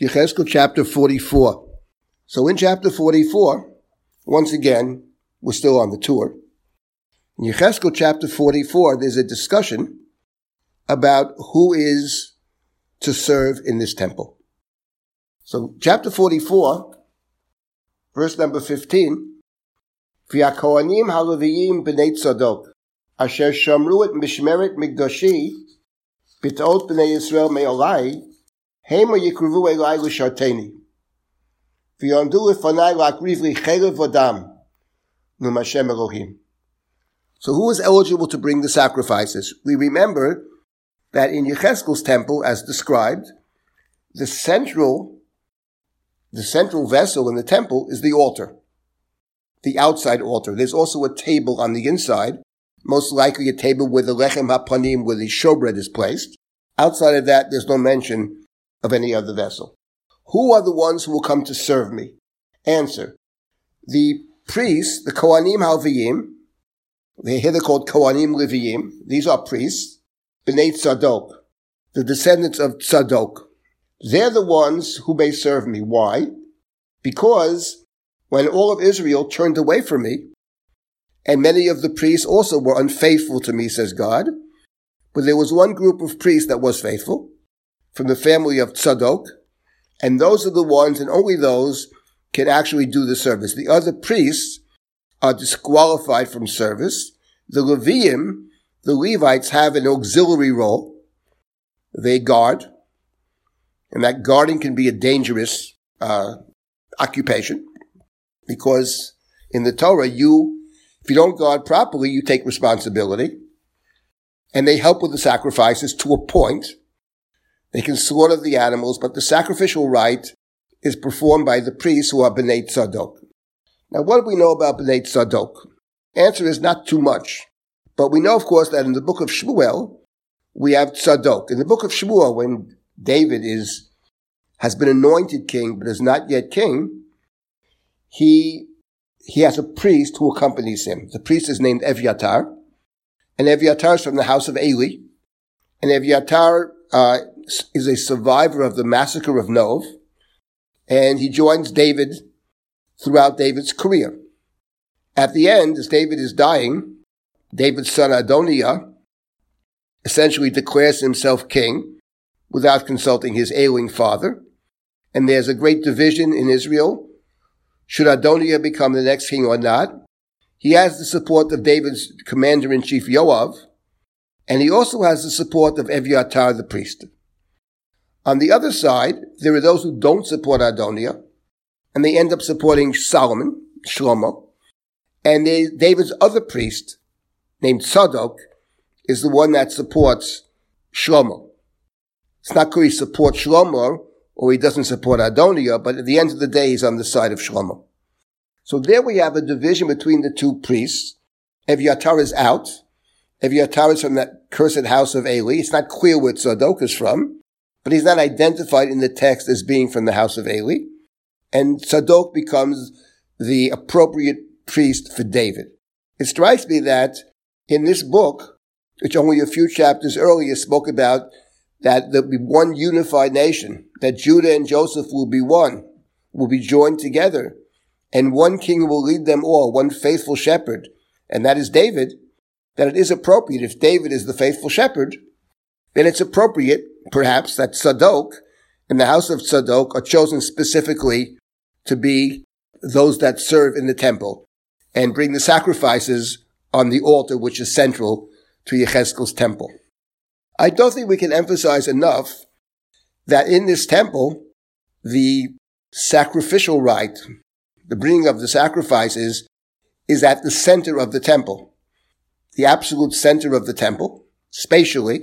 Yechezkel chapter 44. So in chapter 44, once again, we're still on the tour. In Yechezkel chapter 44, there's a discussion about who is to serve in this temple. So chapter 44, verse number 15, V'yakohanim halaviyim b'nei tzadok, asher shamru et mishmeret migdashi, bit'ot b'nei Yisrael me'olai, hema yikruvu elai l'sharteni. V'yondu num Hashem Elohim. So who is eligible to bring the sacrifices? We remember that in Yecheskel's temple, as described, the central, the central vessel in the temple is the altar, the outside altar. There's also a table on the inside, most likely a table where the lechem hapanim, where the showbread is placed. Outside of that, there's no mention of any other vessel. Who are the ones who will come to serve me? Answer. The priests, the Kohanim Halviyim, they're here they're called Kohanim Leviyim. These are priests. Bnei Tzadok, the descendants of Tzadok. They're the ones who may serve me. Why? Because when all of Israel turned away from me, and many of the priests also were unfaithful to me, says God, but there was one group of priests that was faithful from the family of Tzadok, and those are the ones, and only those, can actually do the service. The other priests are disqualified from service. The Levium, the Levites have an auxiliary role. They guard, and that guarding can be a dangerous uh, occupation because in the Torah, you, if you don't guard properly, you take responsibility, and they help with the sacrifices to a point. They can slaughter the animals, but the sacrificial rite is performed by the priests who are B'nai Tzadok. Now, what do we know about B'nai Tzadok? Answer is not too much. But we know, of course, that in the book of Shmuel, we have Tzadok. In the book of Shmuel, when David is, has been anointed king, but is not yet king, he, he has a priest who accompanies him. The priest is named Evyatar, and Evyatar is from the house of Eli, and Evyatar, uh, is a survivor of the massacre of Nov, and he joins David throughout David's career. At the end, as David is dying, David's son Adoniah essentially declares himself king without consulting his ailing father. And there's a great division in Israel. Should Adoniah become the next king or not? He has the support of David's commander-in-chief Yoav, and he also has the support of Evyatar the priest. On the other side, there are those who don't support Adoniah, and they end up supporting Solomon, Shlomo, and they, David's other priest, named Tzadok, is the one that supports Shlomo. It's not clear he supports Shlomo or he doesn't support Adoniah, but at the end of the day, he's on the side of Shlomo. So there we have a division between the two priests. Evyatar is out. Evyatar is from that cursed house of Eli. It's not clear where Tzadok is from but he's not identified in the text as being from the house of Eli. And Tzadok becomes the appropriate priest for David. It strikes me that in this book, which only a few chapters earlier spoke about that there'll be one unified nation, that Judah and Joseph will be one, will be joined together, and one king will lead them all, one faithful shepherd, and that is David, that it is appropriate if David is the faithful shepherd, then it's appropriate perhaps that Tzadok in the house of Tzadok are chosen specifically to be those that serve in the temple and bring the sacrifices on the altar, which is central to Yechezkel's temple. I don't think we can emphasize enough that in this temple, the sacrificial rite, the bringing of the sacrifices, is at the center of the temple, the absolute center of the temple, spatially,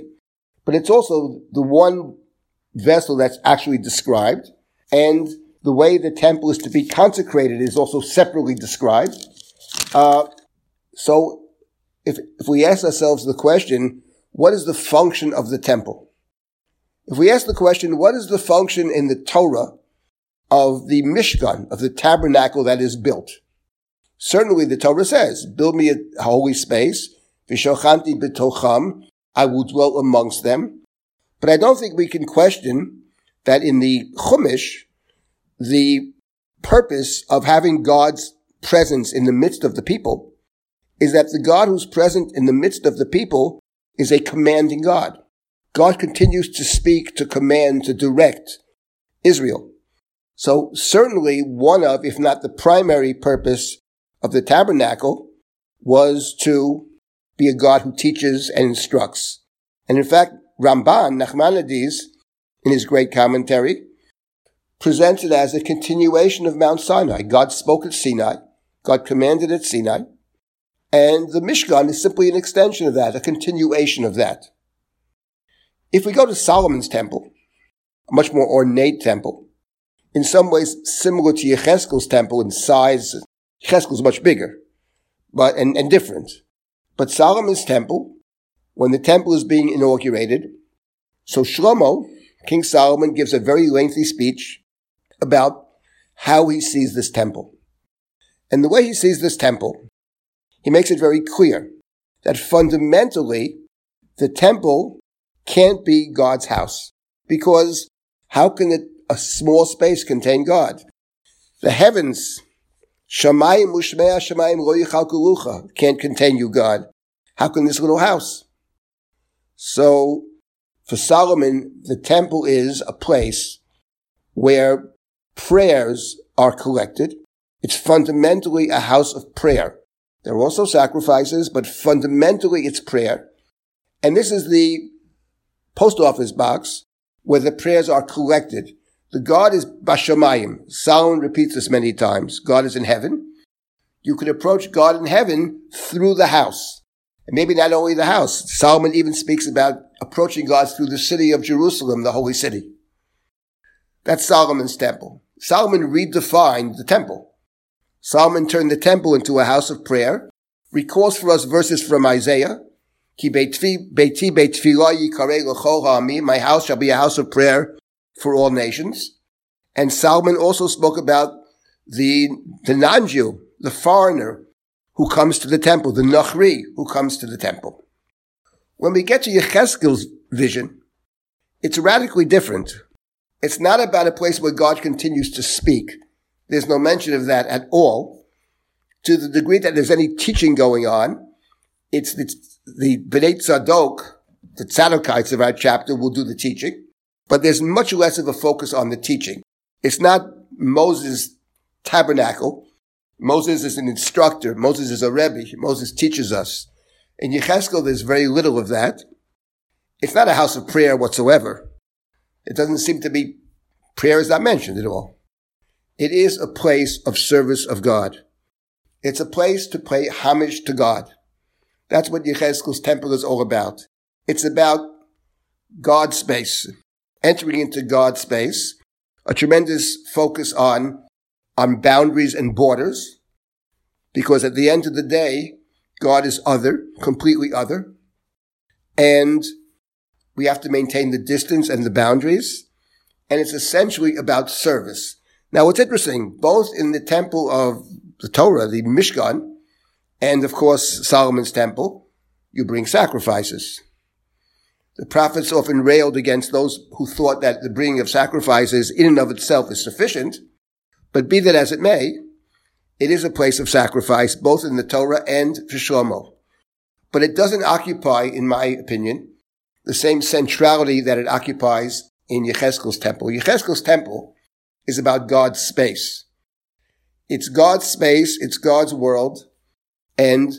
but it's also the one vessel that's actually described. And the way the temple is to be consecrated is also separately described. Uh, so if, if we ask ourselves the question, what is the function of the temple? If we ask the question, what is the function in the Torah of the Mishkan, of the tabernacle that is built? Certainly the Torah says, build me a holy space, v'shochanti b'tocham, I will dwell amongst them. But I don't think we can question that in the Chumash, the purpose of having God's presence in the midst of the people is that the God who's present in the midst of the people is a commanding God. God continues to speak, to command, to direct Israel. So certainly one of, if not the primary purpose of the tabernacle was to be a God who teaches and instructs. And in fact, Ramban, Nachmanides, in his great commentary, presents it as a continuation of Mount Sinai. God spoke at Sinai. God commanded at Sinai. And the Mishkan is simply an extension of that, a continuation of that. If we go to Solomon's temple, a much more ornate temple, in some ways similar to Yecheskel's temple in size, Yecheskel's much bigger, but, and, and different. But Solomon's temple, when the temple is being inaugurated, so Shlomo, King Solomon, gives a very lengthy speech about how he sees this temple. And the way he sees this temple he makes it very clear that fundamentally the temple can't be God's house because how can it, a small space contain God? The heavens, Shamayim Ushmea Shamayim Lo can't contain you, God. How can this little house? So, for Solomon, the temple is a place where prayers are collected. It's fundamentally a house of prayer. There are also sacrifices, but fundamentally it's prayer. And this is the post office box where the prayers are collected. The God is Bashamayim. Solomon repeats this many times. God is in heaven. You can approach God in heaven through the house. And maybe not only the house. Solomon even speaks about approaching God through the city of Jerusalem, the holy city. That's Solomon's temple. Solomon redefined the temple. Solomon turned the temple into a house of prayer, recalls for us verses from Isaiah. My house shall be a house of prayer for all nations. And Solomon also spoke about the, the non-Jew, the foreigner who comes to the temple, the Nachri who comes to the temple. When we get to Yecheskel's vision, it's radically different. It's not about a place where God continues to speak. There's no mention of that at all. To the degree that there's any teaching going on, it's, it's the Bnei Tzadok, the Tzadokites of our chapter will do the teaching, but there's much less of a focus on the teaching. It's not Moses' tabernacle. Moses is an instructor. Moses is a Rebbe. Moses teaches us. In Yecheskel, there's very little of that. It's not a house of prayer whatsoever. It doesn't seem to be, prayer is not mentioned at all. It is a place of service of God. It's a place to pay homage to God. That's what Yechezkel's temple is all about. It's about God space, entering into God's space, a tremendous focus on, on boundaries and borders, because at the end of the day, God is other, completely other, and we have to maintain the distance and the boundaries, and it's essentially about service. Now, what's interesting, both in the temple of the Torah, the Mishkan, and of course Solomon's temple, you bring sacrifices. The prophets often railed against those who thought that the bringing of sacrifices in and of itself is sufficient. But be that as it may, it is a place of sacrifice, both in the Torah and for. But it doesn't occupy, in my opinion, the same centrality that it occupies in Yecheskel's temple. Yecheskel's temple is about God's space. It's God's space, it's God's world, and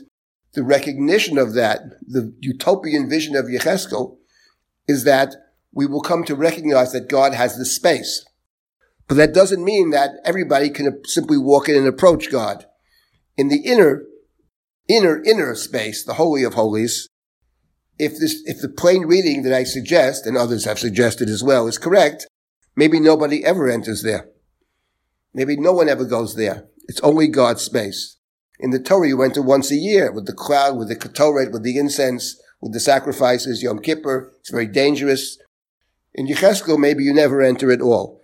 the recognition of that, the utopian vision of Yecheskel, is that we will come to recognize that God has this space. But that doesn't mean that everybody can simply walk in and approach God. In the inner, inner, inner space, the Holy of Holies, if this, if the plain reading that I suggest, and others have suggested as well, is correct, Maybe nobody ever enters there. Maybe no one ever goes there. It's only God's space. In the Torah, you enter once a year with the cloud, with the ketoret, with the incense, with the sacrifices, Yom Kippur. It's very dangerous. In Yecheskel, maybe you never enter at all.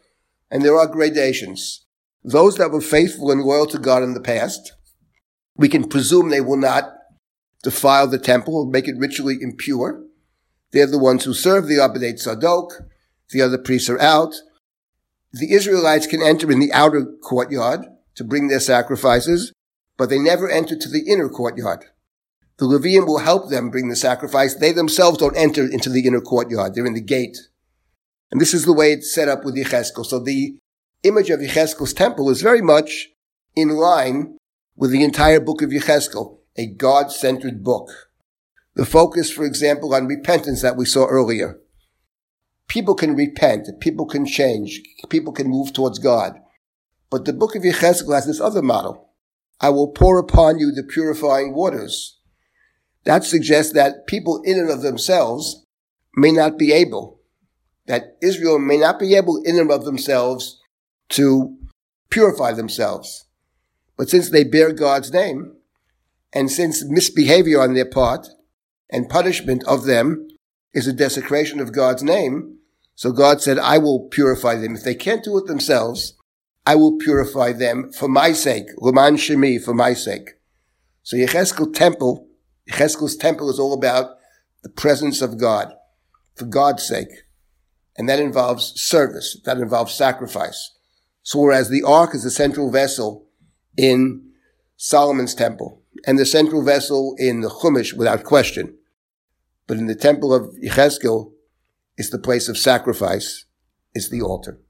And there are gradations. Those that were faithful and loyal to God in the past, we can presume they will not defile the temple or make it ritually impure. They're the ones who serve the Abedei Tzadok. The other priests are out. the Israelites can enter in the outer courtyard to bring their sacrifices, but they never enter to the inner courtyard. The Levium will help them bring the sacrifice. They themselves don't enter into the inner courtyard. They're in the gate. And this is the way it's set up with Yecheskel. So the image of Yecheskel's temple is very much in line with the entire book of Yecheskel, a God-centered book. The focus, for example, on repentance that we saw earlier. People can repent, people can change, people can move towards God. But the book of Yecheskel has this other model. I will pour upon you the purifying waters. That suggests that people in and of themselves may not be able, that Israel may not be able in and of themselves to purify themselves. But since they bear God's name, and since misbehavior on their part and punishment of them is a desecration of God's name, so God said, I will purify them. If they can't do it themselves, I will purify them for my sake. Laman Shemi, for my sake. So Yecheskel temple, Yecheskel's temple is all about the presence of God, for God's sake. And that involves service. That involves sacrifice. So whereas the ark is the central vessel in Solomon's temple and the central vessel in the Chumash without question. But in the temple of Yecheskel, it's the place of sacrifice, it's the altar.